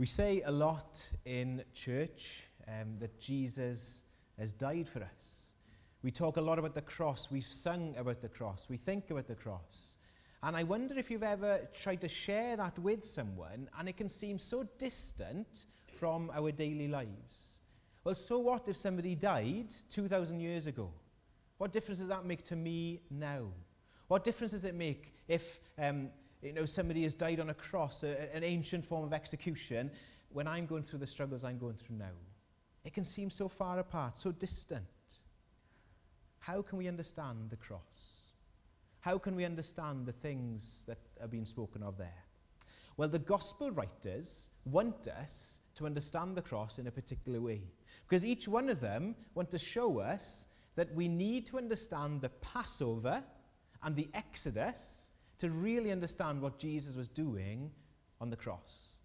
We say a lot in church um, that Jesus has died for us. We talk a lot about the cross. We've sung about the cross. We think about the cross. And I wonder if you've ever tried to share that with someone and it can seem so distant from our daily lives. Well, so what if somebody died 2,000 years ago? What difference does that make to me now? What difference does it make if um, you know, somebody has died on a cross, a, an ancient form of execution, when I'm going through the struggles I'm going through now? It can seem so far apart, so distant. How can we understand the cross? How can we understand the things that are being spoken of there? Well, the gospel writers want us to understand the cross in a particular way. Because each one of them want to show us that we need to understand the Passover and the Exodus to really understand what Jesus was doing on the cross.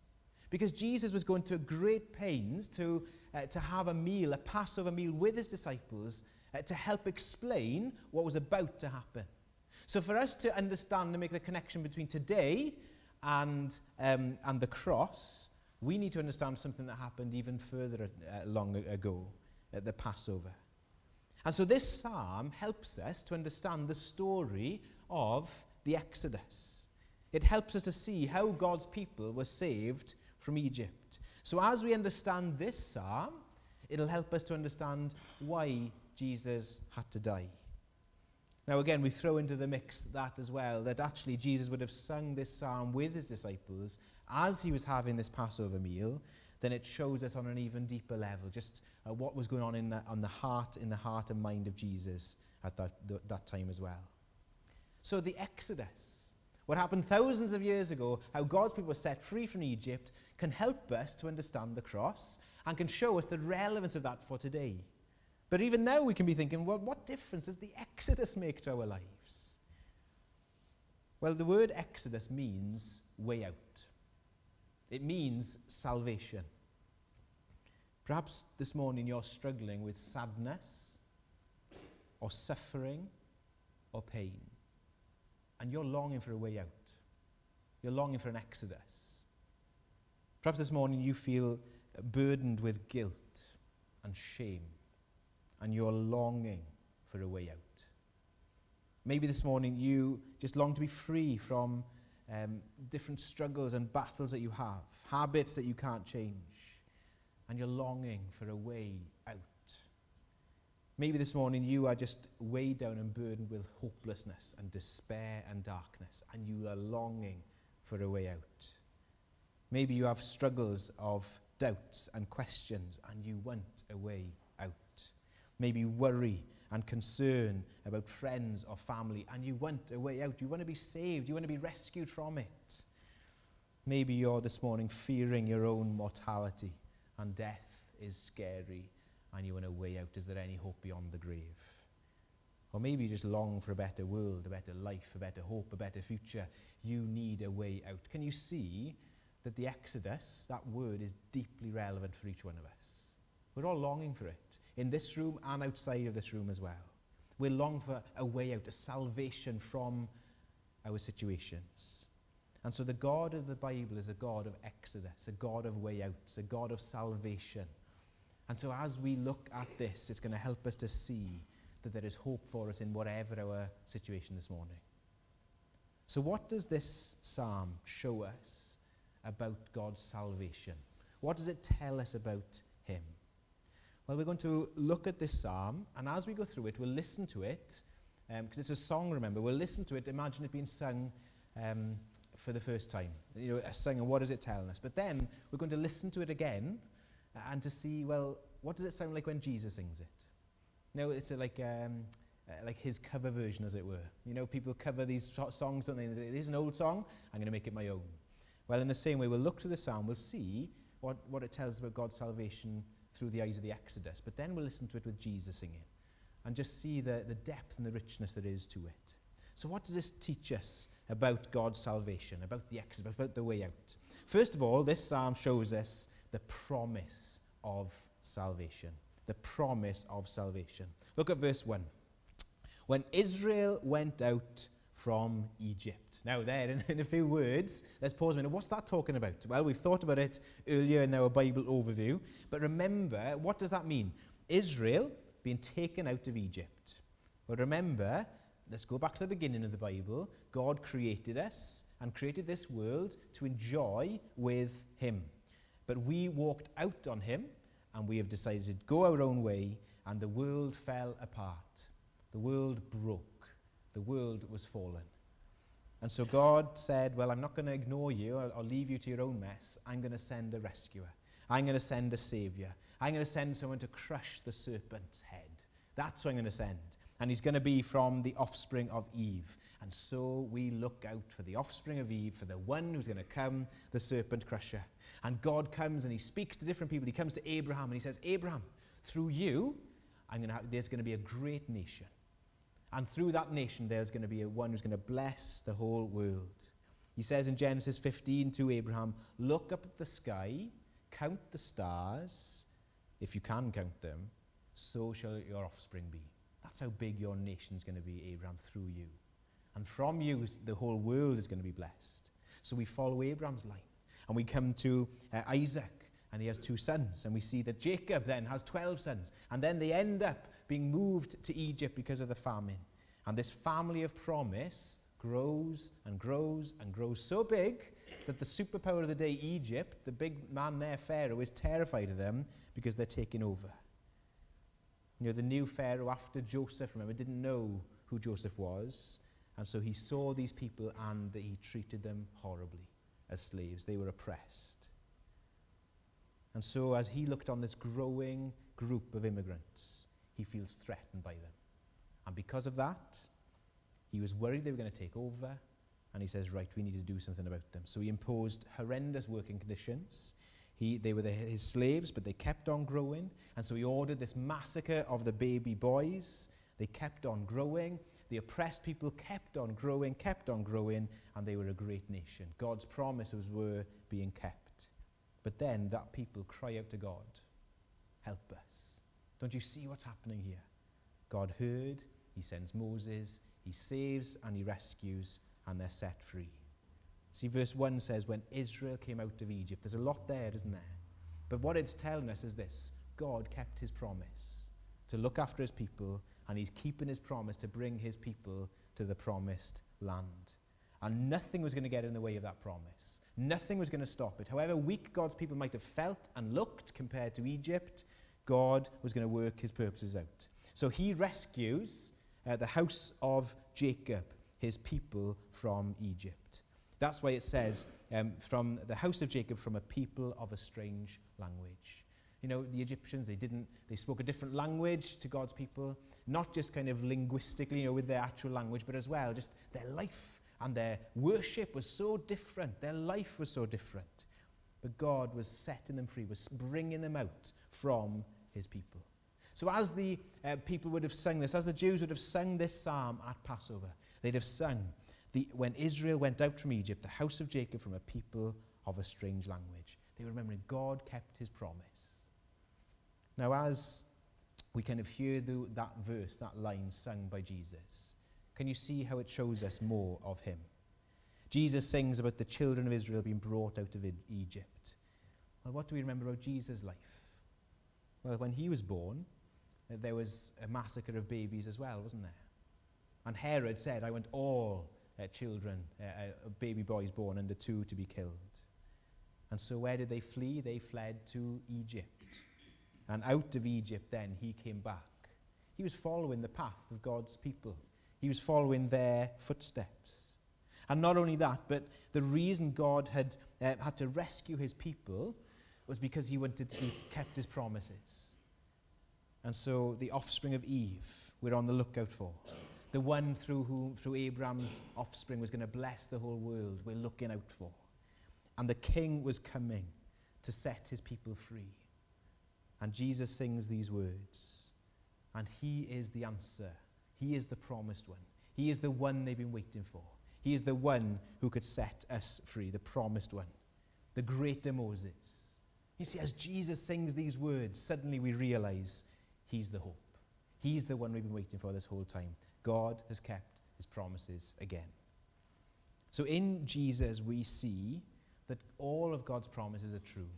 Because Jesus was going to great pains to, uh, to have a meal, a Passover meal with his disciples uh, to help explain what was about to happen. So, for us to understand and make the connection between today and, um, and the cross, we need to understand something that happened even further uh, long ago at the Passover. And so this psalm helps us to understand the story of the Exodus. It helps us to see how God's people were saved from Egypt. So as we understand this psalm, it'll help us to understand why Jesus had to die. Now, again, we throw into the mix that as well, that actually Jesus would have sung this psalm with his disciples as he was having this Passover meal, then it shows us on an even deeper level just uh, what was going on in the, on the heart, in the heart and mind of Jesus at that, th- that time as well. So the Exodus, what happened thousands of years ago, how God's people were set free from Egypt, can help us to understand the cross and can show us the relevance of that for today. But even now we can be thinking, well, what difference does the Exodus make to our lives? Well, the word Exodus means way out. It means salvation. Perhaps this morning you're struggling with sadness or suffering or pain. And you're longing for a way out. You're longing for an exodus. Perhaps this morning you feel burdened with guilt and shame and you're longing for a way out. Maybe this morning you just long to be free from um, different struggles and battles that you have, habits that you can't change, and you're longing for a way. Maybe this morning you are just weighed down and burdened with hopelessness and despair and darkness, and you are longing for a way out. Maybe you have struggles of doubts and questions, and you want a way out. Maybe worry and concern about friends or family, and you want a way out. You want to be saved. You want to be rescued from it. Maybe you're this morning fearing your own mortality, and death is scary, and you want a way out. Is there any hope beyond the grave? Or maybe you just long for a better world, a better life, a better hope, a better future. You need a way out. Can you see that the Exodus, that word, is deeply relevant for each one of us? We're all longing for it in this room and outside of this room as well. We long for a way out, a salvation from our situations. And so the God of the Bible is a God of exodus, a God of way outs, a God of salvation. And so as we look at this, it's going to help us to see that there is hope for us in whatever our situation this morning. So, what does this psalm show us about God's salvation? What does it tell us about Him? Well, we're going to look at this psalm, and as we go through it, we'll listen to it, because um, it's a song, remember. We'll listen to it, imagine it being sung um, for the first time. You know, a song, and what does it telling us? But then we're going to listen to it again and to see, well, what does it sound like when Jesus sings it? Know, it's like, um, uh, like his cover version, as it were. You know, people cover these songs, don't they? It is an old song, I'm going to make it my own. Well, in the same way, we'll look to the psalm, we'll see what, what it tells about God's salvation through the eyes of the Exodus, but then we'll listen to it with Jesus singing and just see the, the depth and the richness there is to it. So, what does this teach us about God's salvation, about the Exodus, about the way out? First of all, this psalm shows us the promise of salvation. The promise of salvation. Look at verse 1. When Israel went out from Egypt. Now, there, in, in, a few words, let's pause a minute. What's that talking about? Well, we've thought about it earlier in our Bible overview. But remember, what does that mean? Israel being taken out of Egypt. Well, remember, let's go back to the beginning of the Bible. God created us and created this world to enjoy with Him. But we walked out on Him and we have decided to go our own way, and the world fell apart. The world broke. The world was fallen. And so God said, Well, I'm not going to ignore you. I'll, I'll leave you to your own mess. I'm going to send a rescuer. I'm going to send a savior. I'm going to send someone to crush the serpent's head. That's who I'm going to send. And he's going to be from the offspring of Eve. And so we look out for the offspring of Eve, for the one who's going to come, the serpent crusher. And God comes and he speaks to different people. He comes to Abraham and he says, Abraham, through you, going have, there's going to be a great nation. And through that nation, there's going to be a one who's going to bless the whole world. He says in Genesis 15 to Abraham, Look up at the sky, count the stars, if you can count them, so shall your offspring be. That's how big your nation is going to be, Abraham, through you. And from you, the whole world is going to be blessed. So we follow Abraham's line. And we come to uh, Isaac, and he has two sons. And we see that Jacob then has 12 sons. And then they end up being moved to Egypt because of the famine. And this family of promise grows and grows and grows so big that the superpower of the day, Egypt, the big man there, Pharaoh, is terrified of them because they're taking over. You know, the new Pharaoh after Joseph, remember, didn't know who Joseph was. And so he saw these people and he treated them horribly as slaves. They were oppressed. And so as he looked on this growing group of immigrants, he feels threatened by them. And because of that, he was worried they were going to take over. And he says, right, we need to do something about them. So he imposed horrendous working conditions. He, they were the, his slaves, but they kept on growing. And so he ordered this massacre of the baby boys. They kept on growing. The oppressed people kept on growing, kept on growing, and they were a great nation. God's promises were being kept. But then that people cry out to God, Help us. Don't you see what's happening here? God heard, He sends Moses, He saves and He rescues, and they're set free. See, verse 1 says, when Israel came out of Egypt, there's a lot there, isn't there? But what it's telling us is this God kept his promise to look after his people, and he's keeping his promise to bring his people to the promised land. And nothing was going to get in the way of that promise. Nothing was going to stop it. However weak God's people might have felt and looked compared to Egypt, God was going to work his purposes out. So he rescues uh, the house of Jacob, his people from Egypt. That's why it says, um, from the house of Jacob, from a people of a strange language. You know, the Egyptians, they didn't, they spoke a different language to God's people, not just kind of linguistically, you know, with their actual language, but as well, just their life and their worship was so different. Their life was so different. But God was setting them free, was bringing them out from his people. So as the uh, people would have sung this, as the Jews would have sung this psalm at Passover, they'd have sung, the, when Israel went out from Egypt, the house of Jacob from a people of a strange language. They were remembering God kept his promise. Now, as we kind of hear the, that verse, that line sung by Jesus, can you see how it shows us more of him? Jesus sings about the children of Israel being brought out of Egypt. Well, what do we remember about Jesus' life? Well, when he was born, there was a massacre of babies as well, wasn't there? And Herod said, I want all uh, children, uh, uh, baby boys born under two, to be killed. And so where did they flee? They fled to Egypt. And out of Egypt, then, he came back. He was following the path of God's people, he was following their footsteps. And not only that, but the reason God had uh, had to rescue his people was because he wanted to keep his promises. And so the offspring of Eve, we're on the lookout for the one through whom, through Abraham's offspring, was going to bless the whole world, we're looking out for. And the king was coming to set his people free. And Jesus sings these words. And he is the answer. He is the promised one. He is the one they've been waiting for. He is the one who could set us free, the promised one, the greater Moses. You see, as Jesus sings these words, suddenly we realize he's the hope. He's the one we've been waiting for this whole time. God has kept his promises again. So in Jesus, we see that all of God's promises are true.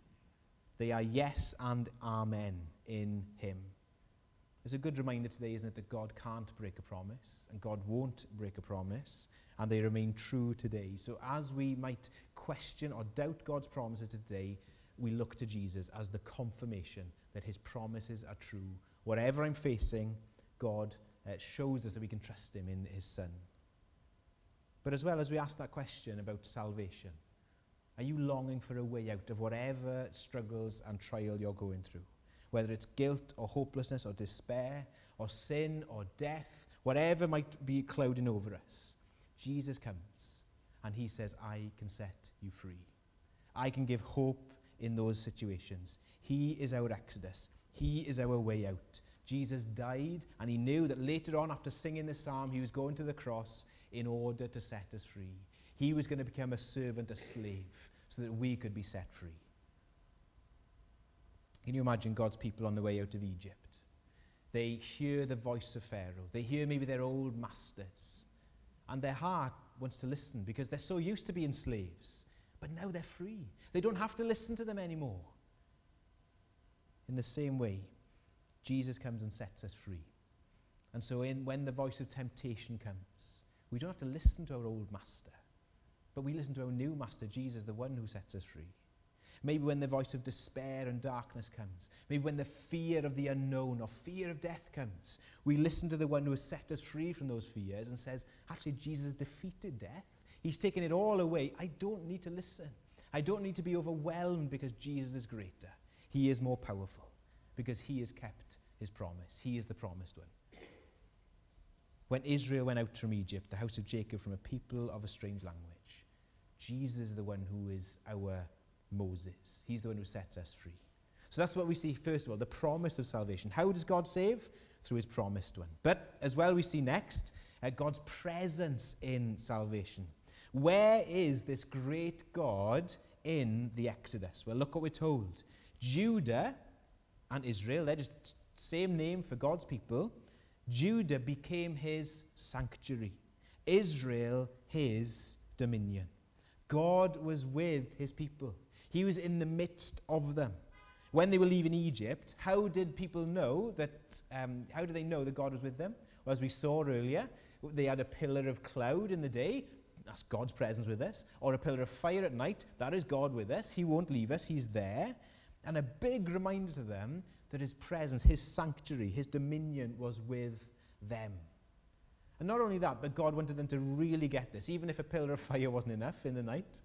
They are yes and amen in him. It's a good reminder today, isn't it, that God can't break a promise and God won't break a promise and they remain true today. So as we might question or doubt God's promises today, we look to Jesus as the confirmation that his promises are true. Whatever I'm facing, God uh, shows us that we can trust him in his son. But as well as we ask that question about salvation, are you longing for a way out of whatever struggles and trial you're going through? Whether it's guilt or hopelessness or despair or sin or death, whatever might be clouding over us, Jesus comes and he says, I can set you free. I can give hope in those situations. He is our exodus. He is our way out. Jesus died, and he knew that later on, after singing the psalm, he was going to the cross in order to set us free. He was going to become a servant, a slave, so that we could be set free. Can you imagine God's people on the way out of Egypt? They hear the voice of Pharaoh. They hear maybe their old masters. And their heart wants to listen because they're so used to being slaves. But now they're free. They don't have to listen to them anymore. In the same way, Jesus comes and sets us free. And so, in, when the voice of temptation comes, we don't have to listen to our old master, but we listen to our new master, Jesus, the one who sets us free. Maybe when the voice of despair and darkness comes. Maybe when the fear of the unknown or fear of death comes. We listen to the one who has set us free from those fears and says, actually, Jesus defeated death. He's taken it all away. I don't need to listen. I don't need to be overwhelmed because Jesus is greater. He is more powerful because he has kept his promise. He is the promised one. When Israel went out from Egypt, the house of Jacob from a people of a strange language, Jesus is the one who is our Moses. He's the one who sets us free. So that's what we see, first of all, the promise of salvation. How does God save? Through his promised one. But as well, we see next uh, God's presence in salvation. Where is this great God in the Exodus? Well, look what we're told. Judah and Israel, they're just same name for God's people. Judah became his sanctuary, Israel his dominion. God was with his people. He was in the midst of them. When they were leaving Egypt, how did people know that, um, how did they know that God was with them? Well, as we saw earlier, they had a pillar of cloud in the day, that's God's presence with us, or a pillar of fire at night, that is God with us. He won't leave us, He's there. And a big reminder to them that His presence, His sanctuary, His dominion was with them. And not only that, but God wanted them to really get this, even if a pillar of fire wasn't enough in the night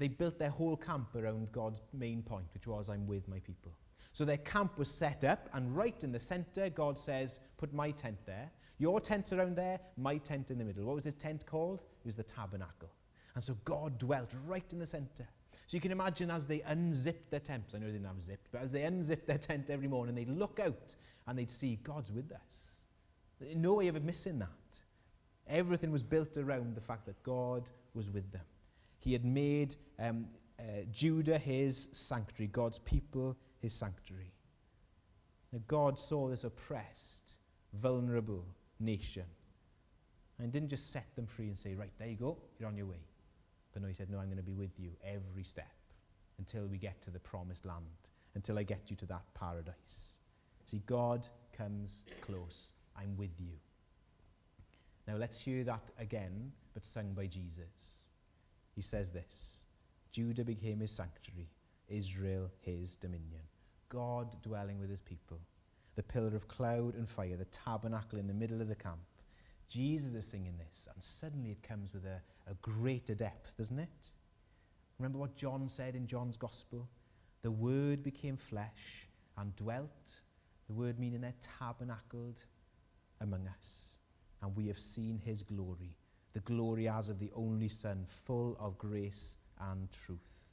they built their whole camp around God's main point, which was, I'm with my people. So their camp was set up, and right in the center, God says, Put my tent there. Your tent around there, my tent in the middle. What was his tent called? It was the tabernacle. And so God dwelt right in the center. So you can imagine as they unzipped their tents, I know they didn't have zipped, but as they unzipped their tent every morning, they'd look out and they'd see God's with us. No way of missing that. Everything was built around the fact that God was with them. He had made um, uh, Judah his sanctuary, God's people his sanctuary. Now, God saw this oppressed, vulnerable nation and didn't just set them free and say, Right, there you go, you're on your way. But no, He said, No, I'm going to be with you every step until we get to the promised land, until I get you to that paradise. See, God comes close. I'm with you. Now, let's hear that again, but sung by Jesus he says this Judah became his sanctuary, Israel his dominion. God dwelling with his people. The pillar of cloud and fire, the tabernacle in the middle of the camp. Jesus is singing this, and suddenly it comes with a, a greater depth, doesn't it? Remember what John said in John's Gospel? The Word became flesh and dwelt. The Word meaning there tabernacled among us, and we have seen his glory the glory as of the only Son, full of grace and truth.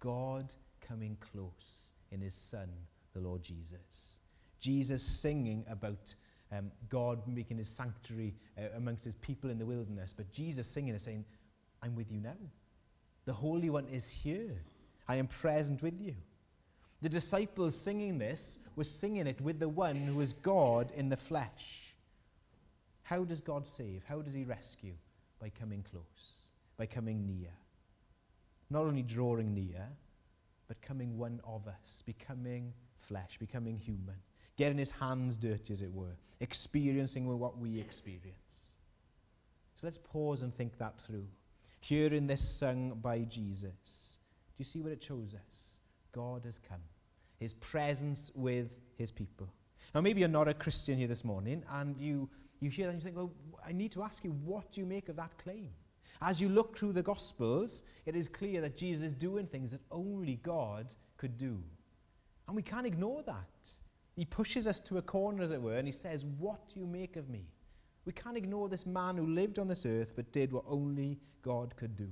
God coming close in his Son, the Lord Jesus. Jesus singing about um, God making his sanctuary uh, amongst his people in the wilderness, but Jesus singing and saying, I'm with you now. The Holy One is here. I am present with you. The disciples singing this were singing it with the one who is God in the flesh. How does God save? How does he rescue? By coming close, by coming near. Not only drawing near, but coming one of us, becoming flesh, becoming human, getting his hands dirty, as it were, experiencing what we experience. So let's pause and think that through. Here in this sung by Jesus, do you see what it shows us? God has come, his presence with his people. Now, maybe you're not a Christian here this morning, and you, you hear that and you think, well, I need to ask you, what do you make of that claim? As you look through the Gospels, it is clear that Jesus is doing things that only God could do. And we can't ignore that. He pushes us to a corner, as it were, and he says, What do you make of me? We can't ignore this man who lived on this earth but did what only God could do.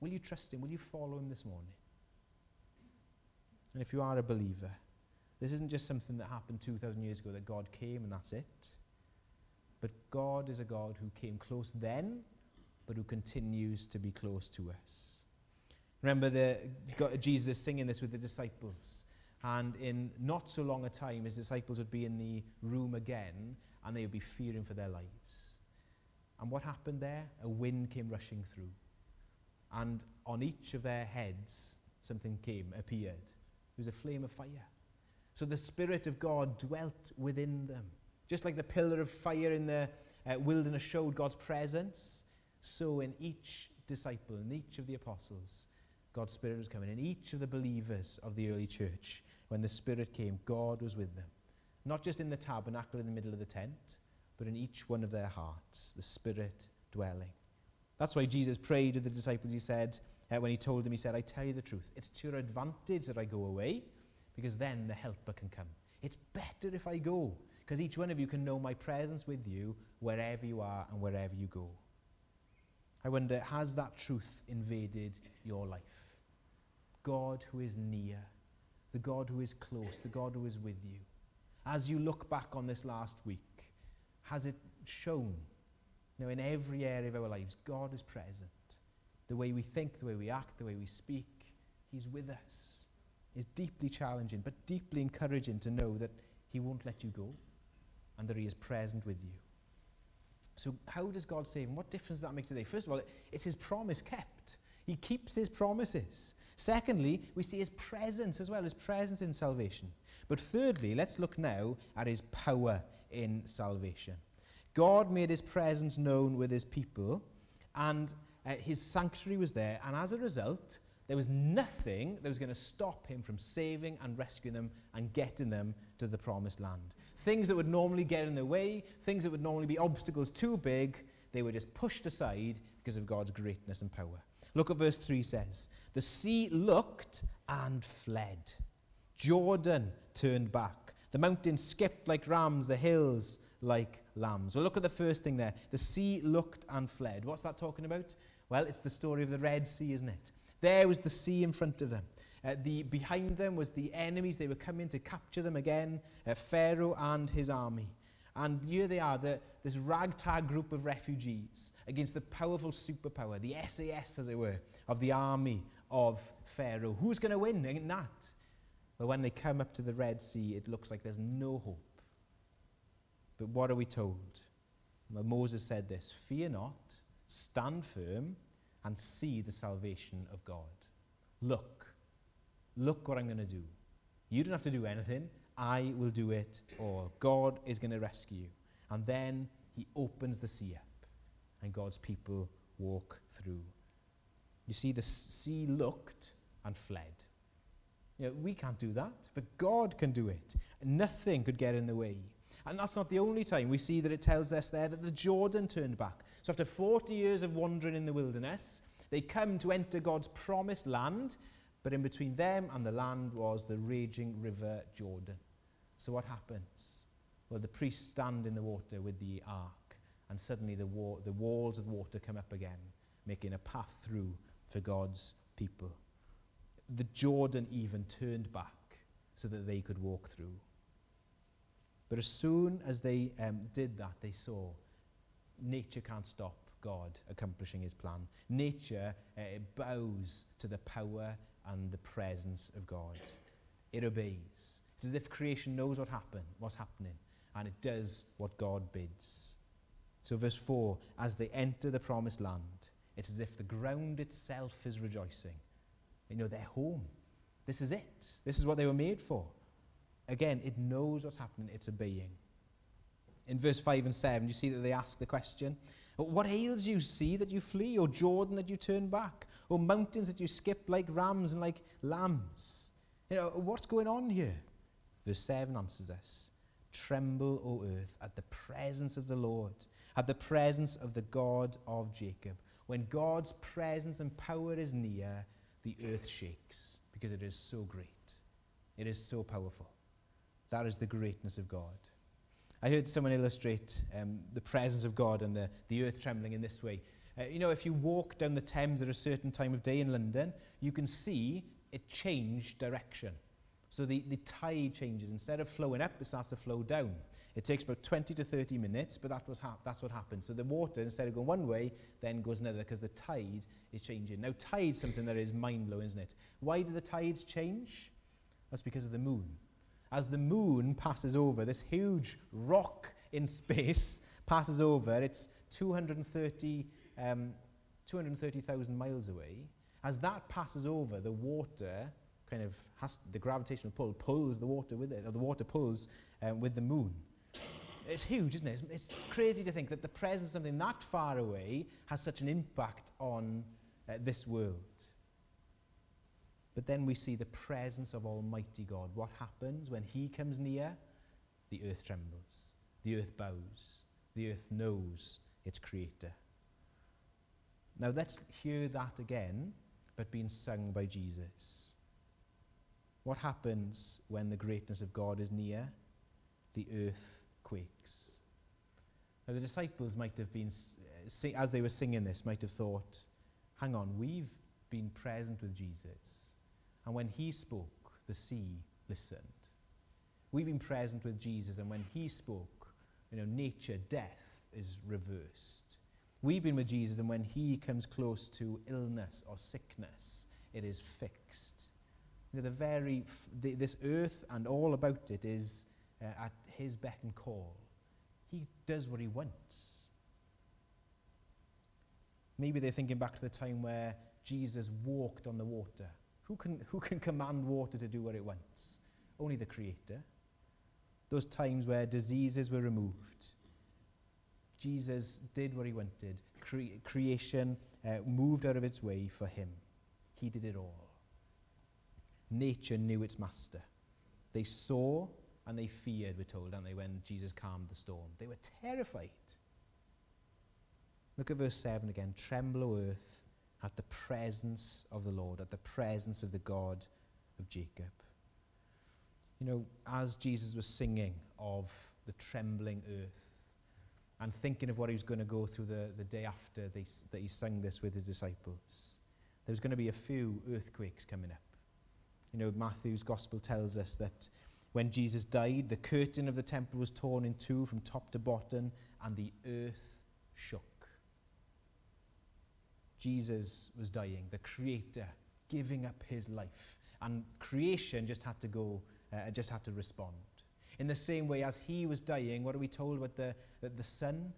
Will you trust him? Will you follow him this morning? And if you are a believer, this isn't just something that happened 2,000 years ago that God came and that's it. But God is a God who came close then, but who continues to be close to us. Remember the, Jesus singing this with the disciples. And in not so long a time, his disciples would be in the room again and they would be fearing for their lives. And what happened there? A wind came rushing through. And on each of their heads, something came, appeared. It was a flame of fire. So the Spirit of God dwelt within them. Just like the pillar of fire in the uh, wilderness showed God's presence, so in each disciple, in each of the apostles, God's Spirit was coming. In each of the believers of the early church, when the Spirit came, God was with them. Not just in the tabernacle in the middle of the tent, but in each one of their hearts, the Spirit dwelling. That's why Jesus prayed to the disciples. He said, uh, when he told them, he said, I tell you the truth. It's to your advantage that I go away, because then the helper can come. It's better if I go, because each one of you can know my presence with you wherever you are and wherever you go. I wonder, has that truth invaded your life? God who is near, the God who is close, the God who is with you. As you look back on this last week, has it shown? You know, in every area of our lives, God is present. The way we think, the way we act, the way we speak, He's with us. It's deeply challenging, but deeply encouraging to know that He won't let you go and that He is present with you. So, how does God save? And what difference does that make today? First of all, it's His promise kept. He keeps His promises. Secondly, we see His presence as well, His presence in salvation. But thirdly, let's look now at his power in salvation. God made his presence known with his people, and uh, his sanctuary was there, and as a result, there was nothing that was going to stop him from saving and rescuing them and getting them to the promised land. Things that would normally get in the way, things that would normally be obstacles too big, they were just pushed aside because of God's greatness and power. Look at verse 3 says, The sea looked and fled. Jordan turned back. The mountains skipped like rams, the hills like lambs. Well, look at the first thing there. The sea looked and fled. What's that talking about? Well, it's the story of the Red Sea, isn't it? There was the sea in front of them. Uh, the, behind them was the enemies. They were coming to capture them again, uh, Pharaoh and his army. And here they are, the, this ragtag group of refugees against the powerful superpower, the SAS, as it were, of the army of Pharaoh. Who's going to win in that? But when they come up to the Red Sea, it looks like there's no hope. But what are we told? Well, Moses said this Fear not, stand firm, and see the salvation of God. Look, look what I'm going to do. You don't have to do anything. I will do it all. God is going to rescue you. And then he opens the sea up, and God's people walk through. You see, the sea looked and fled. You know, we can't do that, but God can do it. Nothing could get in the way. And that's not the only time. We see that it tells us there that the Jordan turned back. So after 40 years of wandering in the wilderness, they come to enter God's promised land, but in between them and the land was the raging river Jordan. So what happens? Well, the priests stand in the water with the ark, and suddenly the, wa- the walls of water come up again, making a path through for God's people the Jordan even turned back so that they could walk through. But as soon as they um, did that, they saw nature can't stop God accomplishing his plan. Nature uh, bows to the power and the presence of God. It obeys. It's as if creation knows what happened, what's happening, and it does what God bids. So, verse 4 as they enter the promised land, it's as if the ground itself is rejoicing. You know, they're home. This is it. This is what they were made for. Again, it knows what's happening, it's obeying. In verse 5 and 7, you see that they ask the question What ails you, sea, that you flee, or Jordan that you turn back, or mountains that you skip like rams and like lambs? You know, what's going on here? Verse 7 answers us Tremble, O earth, at the presence of the Lord, at the presence of the God of Jacob. When God's presence and power is near, the earth shakes because it is so great. It is so powerful. That is the greatness of God. I heard someone illustrate um, the presence of God and the, the earth trembling in this way. Uh, you know, if you walk down the Thames at a certain time of day in London, you can see it change direction. So the, the tide changes. Instead of flowing up, it starts to flow down. It takes about 20 to 30 minutes, but that was that's what happens. So the water, instead of going one way, then goes another because the tide is changing. Now, tide's something that is mind-blowing, isn't it? Why do the tides change? That's because of the moon. As the moon passes over, this huge rock in space passes over, it's 230, um, 230,000 miles away. As that passes over, the water kind of has the gravitational pull pulls the water with it, or the water pulls um, with the moon. It's huge, isn't it? It's, it's crazy to think that the presence of something that far away has such an impact on uh, this world. But then we see the presence of Almighty God. What happens when He comes near? The earth trembles, the earth bows, the earth knows its Creator. Now let's hear that again, but being sung by Jesus. What happens when the greatness of God is near? The earth quakes. Now, the disciples might have been, uh, as they were singing this, might have thought, hang on, we've been present with Jesus. And when he spoke, the sea listened. We've been present with Jesus, and when he spoke, you know, nature, death is reversed. We've been with Jesus, and when he comes close to illness or sickness, it is fixed. You know, the very, the, this earth and all about it is uh, at his beck and call. He does what he wants. Maybe they're thinking back to the time where Jesus walked on the water. Who can, who can command water to do what it wants? Only the Creator. Those times where diseases were removed. Jesus did what he wanted. Cre- creation uh, moved out of its way for him. He did it all nature knew its master. They saw and they feared, we're told, aren't they, when Jesus calmed the storm. They were terrified. Look at verse 7 again. Tremble, O earth, at the presence of the Lord, at the presence of the God of Jacob. You know, as Jesus was singing of the trembling earth and thinking of what he was going to go through the, the day after they, that he sang this with his disciples, there was going to be a few earthquakes coming up. You know, Matthew's gospel tells us that when Jesus died, the curtain of the temple was torn in two from top to bottom, and the earth shook. Jesus was dying, the Creator giving up his life, and creation just had to go, uh, just had to respond. In the same way as he was dying, what are we told about the, that the sun?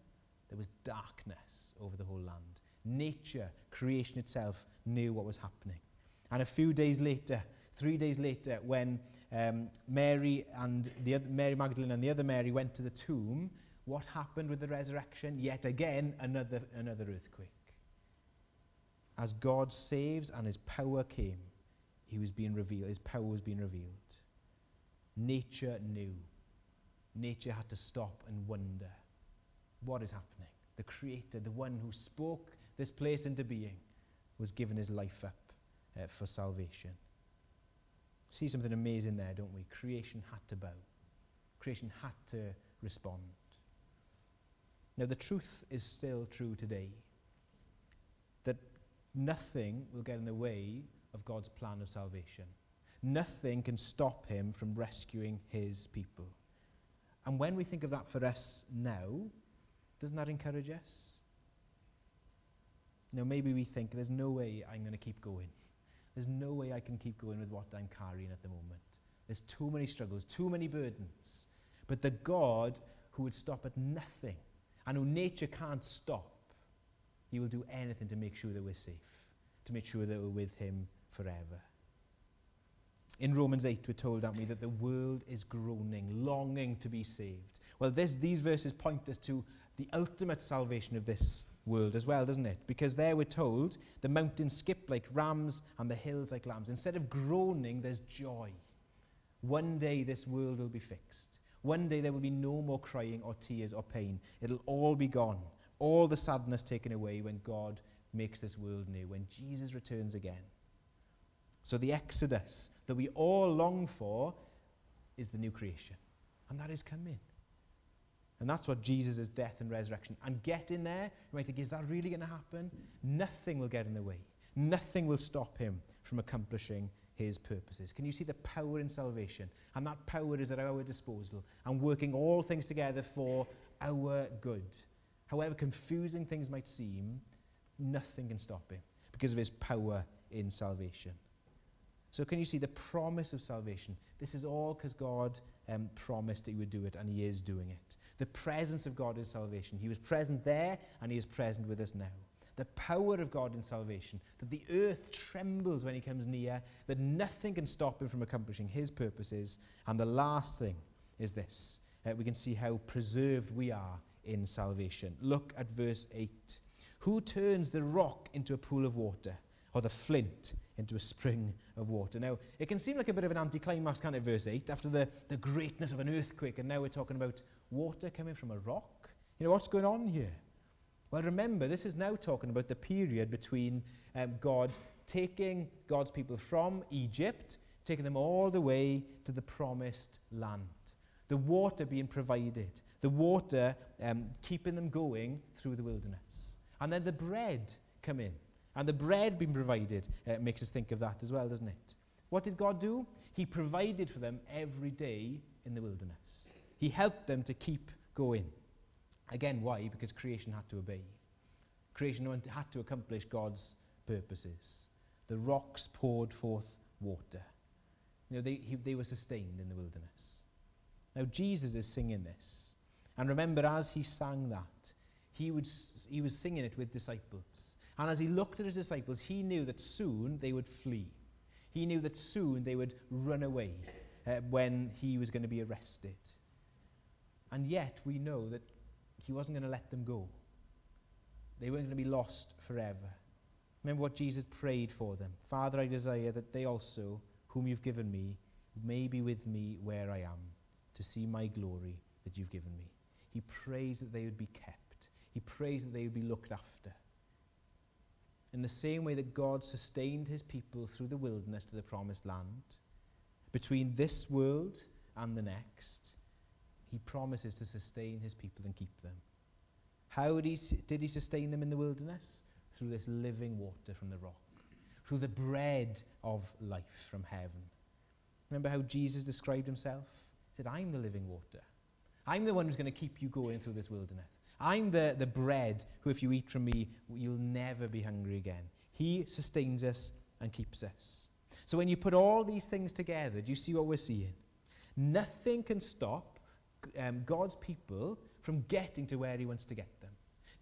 There was darkness over the whole land. Nature, creation itself, knew what was happening. And a few days later, Three days later, when um, Mary and the other, Mary Magdalene and the other Mary went to the tomb, what happened with the resurrection? Yet again, another, another earthquake. As God saves and his power came, he was being revealed, his power was being revealed. Nature knew. Nature had to stop and wonder what is happening. The Creator, the one who spoke this place into being, was giving his life up uh, for salvation see something amazing there, don't we? Creation had to bow. Creation had to respond. Now, the truth is still true today that nothing will get in the way of God's plan of salvation. Nothing can stop him from rescuing his people. And when we think of that for us now, doesn't that encourage us? Now, maybe we think there's no way I'm going to keep going. There's no way I can keep going with what I'm carrying at the moment. There's too many struggles, too many burdens. But the God who would stop at nothing and who nature can't stop, he will do anything to make sure that we're safe, to make sure that we're with him forever. In Romans 8, we're told, aren't we, that the world is groaning, longing to be saved. Well, this, these verses point us to the ultimate salvation of this world as well, doesn't it? Because there we're told the mountains skip like rams and the hills like lambs. Instead of groaning, there's joy. One day this world will be fixed. One day there will be no more crying or tears or pain. It'll all be gone. All the sadness taken away when God makes this world new, when Jesus returns again. So the Exodus that we all long for is the new creation. And that is coming. And that's what Jesus' death and resurrection. And get in there, you might think, is that really going to happen? Nothing will get in the way. Nothing will stop him from accomplishing his purposes. Can you see the power in salvation? And that power is at our disposal and working all things together for our good. However confusing things might seem, nothing can stop him because of his power in salvation. So, can you see the promise of salvation? This is all because God um, promised that He would do it, and He is doing it. The presence of God is salvation. He was present there, and He is present with us now. The power of God in salvation, that the earth trembles when He comes near, that nothing can stop Him from accomplishing His purposes. And the last thing is this uh, we can see how preserved we are in salvation. Look at verse 8. Who turns the rock into a pool of water, or the flint into a spring of water. Now, it can seem like a bit of an anticlimax, kind of verse 8, after the, the greatness of an earthquake, and now we're talking about water coming from a rock. You know, what's going on here? Well, remember, this is now talking about the period between um, God taking God's people from Egypt, taking them all the way to the promised land. The water being provided, the water um, keeping them going through the wilderness. And then the bread come in and the bread being provided uh, makes us think of that as well, doesn't it? What did God do? He provided for them every day in the wilderness. He helped them to keep going. Again, why? Because creation had to obey. Creation had to accomplish God's purposes. The rocks poured forth water. You know, they, he, they were sustained in the wilderness. Now, Jesus is singing this. And remember, as he sang that, he, would, he was singing it with disciples. And as he looked at his disciples, he knew that soon they would flee. He knew that soon they would run away uh, when he was going to be arrested. And yet we know that he wasn't going to let them go. They weren't going to be lost forever. Remember what Jesus prayed for them. Father, I desire that they also, whom you've given me, may be with me where I am, to see my glory that you've given me. He prays that they would be kept. He prays that they would be looked after in the same way that God sustained his people through the wilderness to the promised land, between this world and the next, he promises to sustain his people and keep them. How did he, did he sustain them in the wilderness? Through this living water from the rock, through the bread of life from heaven. Remember how Jesus described himself? He said, I'm the living water. I'm the one who's going to keep you going through this wilderness. I'm the, the bread who, if you eat from me, you'll never be hungry again. He sustains us and keeps us. So when you put all these things together, do you see what we're seeing? Nothing can stop um, God's people from getting to where he wants to get them.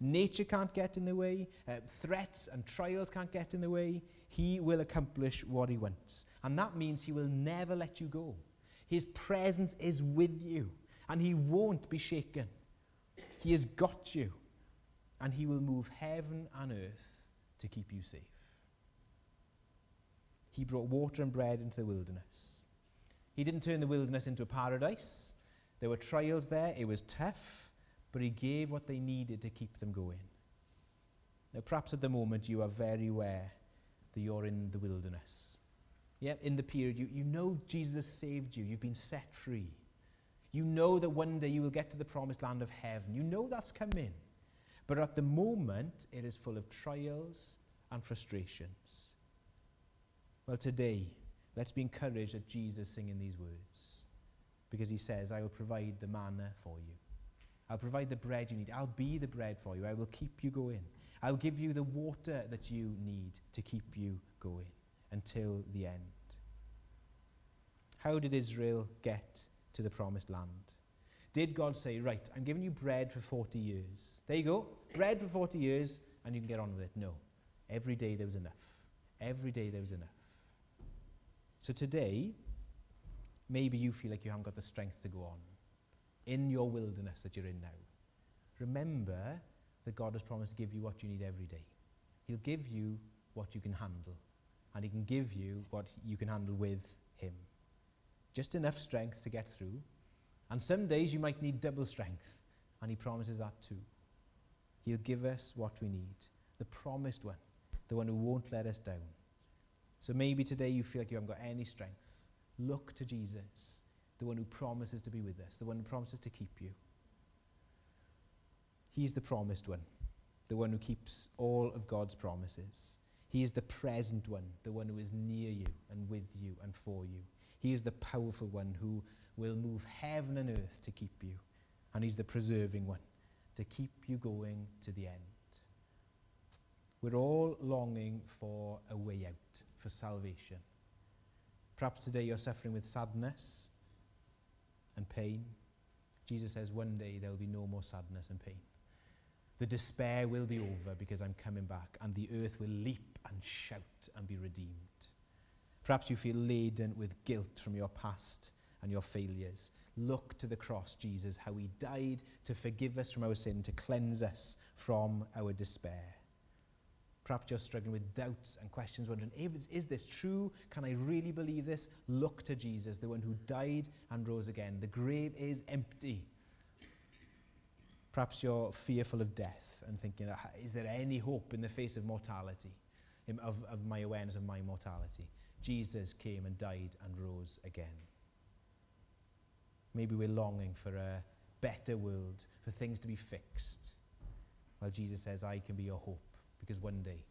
Nature can't get in the way. Uh, threats and trials can't get in the way. He will accomplish what he wants. And that means he will never let you go. His presence is with you, and he won't be shaken. He has got you, and He will move heaven and earth to keep you safe. He brought water and bread into the wilderness. He didn't turn the wilderness into a paradise. There were trials there, it was tough, but He gave what they needed to keep them going. Now, perhaps at the moment you are very aware that you're in the wilderness. Yeah, in the period, you, you know Jesus saved you, you've been set free. You know that one day you will get to the promised land of heaven. You know that's coming. But at the moment, it is full of trials and frustrations. Well, today, let's be encouraged at Jesus singing these words. Because he says, I will provide the manna for you. I'll provide the bread you need. I'll be the bread for you. I will keep you going. I'll give you the water that you need to keep you going until the end. How did Israel get to the promised land. Did God say, right, I'm giving you bread for 40 years? There you go, bread for 40 years, and you can get on with it. No. Every day there was enough. Every day there was enough. So today, maybe you feel like you haven't got the strength to go on in your wilderness that you're in now. Remember that God has promised to give you what you need every day. He'll give you what you can handle, and He can give you what you can handle with Him. Just enough strength to get through. And some days you might need double strength, and He promises that too. He'll give us what we need the promised one, the one who won't let us down. So maybe today you feel like you haven't got any strength. Look to Jesus, the one who promises to be with us, the one who promises to keep you. He's the promised one, the one who keeps all of God's promises. He is the present one, the one who is near you and with you and for you. He is the powerful one who will move heaven and earth to keep you. And he's the preserving one to keep you going to the end. We're all longing for a way out, for salvation. Perhaps today you're suffering with sadness and pain. Jesus says one day there will be no more sadness and pain. The despair will be over because I'm coming back, and the earth will leap and shout and be redeemed. Perhaps you feel laden with guilt from your past and your failures. Look to the cross, Jesus, how he died to forgive us from our sin, to cleanse us from our despair. Perhaps you're struggling with doubts and questions, wondering, is this true? Can I really believe this? Look to Jesus, the one who died and rose again. The grave is empty. Perhaps you're fearful of death and thinking, ah, is there any hope in the face of mortality, of, of my awareness of my mortality? Jesus came and died and rose again. Maybe we're longing for a better world, for things to be fixed. Well, Jesus says, I can be your hope because one day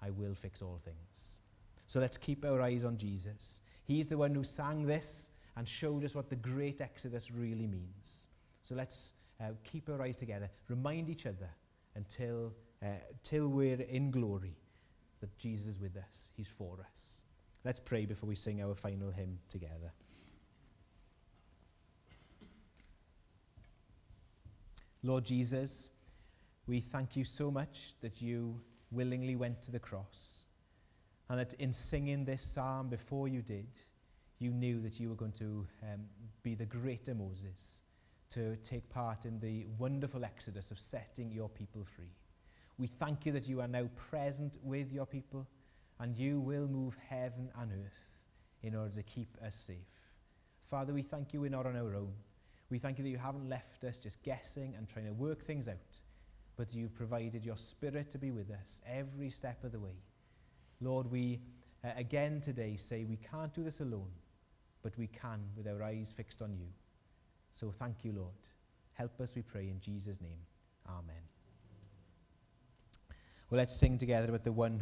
I will fix all things. So let's keep our eyes on Jesus. He's the one who sang this and showed us what the great Exodus really means. So let's uh, keep our eyes together, remind each other until uh, till we're in glory that Jesus is with us, He's for us. Let's pray before we sing our final hymn together. Lord Jesus, we thank you so much that you willingly went to the cross and that in singing this psalm before you did, you knew that you were going to um, be the greater Moses to take part in the wonderful exodus of setting your people free. We thank you that you are now present with your people and you will move heaven and earth in order to keep us safe. Father, we thank you we're not on our own. We thank you that you haven't left us just guessing and trying to work things out, but you've provided your spirit to be with us every step of the way. Lord, we uh, again today say we can't do this alone, but we can with our eyes fixed on you. So thank you, Lord. Help us, we pray, in Jesus' name. Amen. Well, let's sing together with the one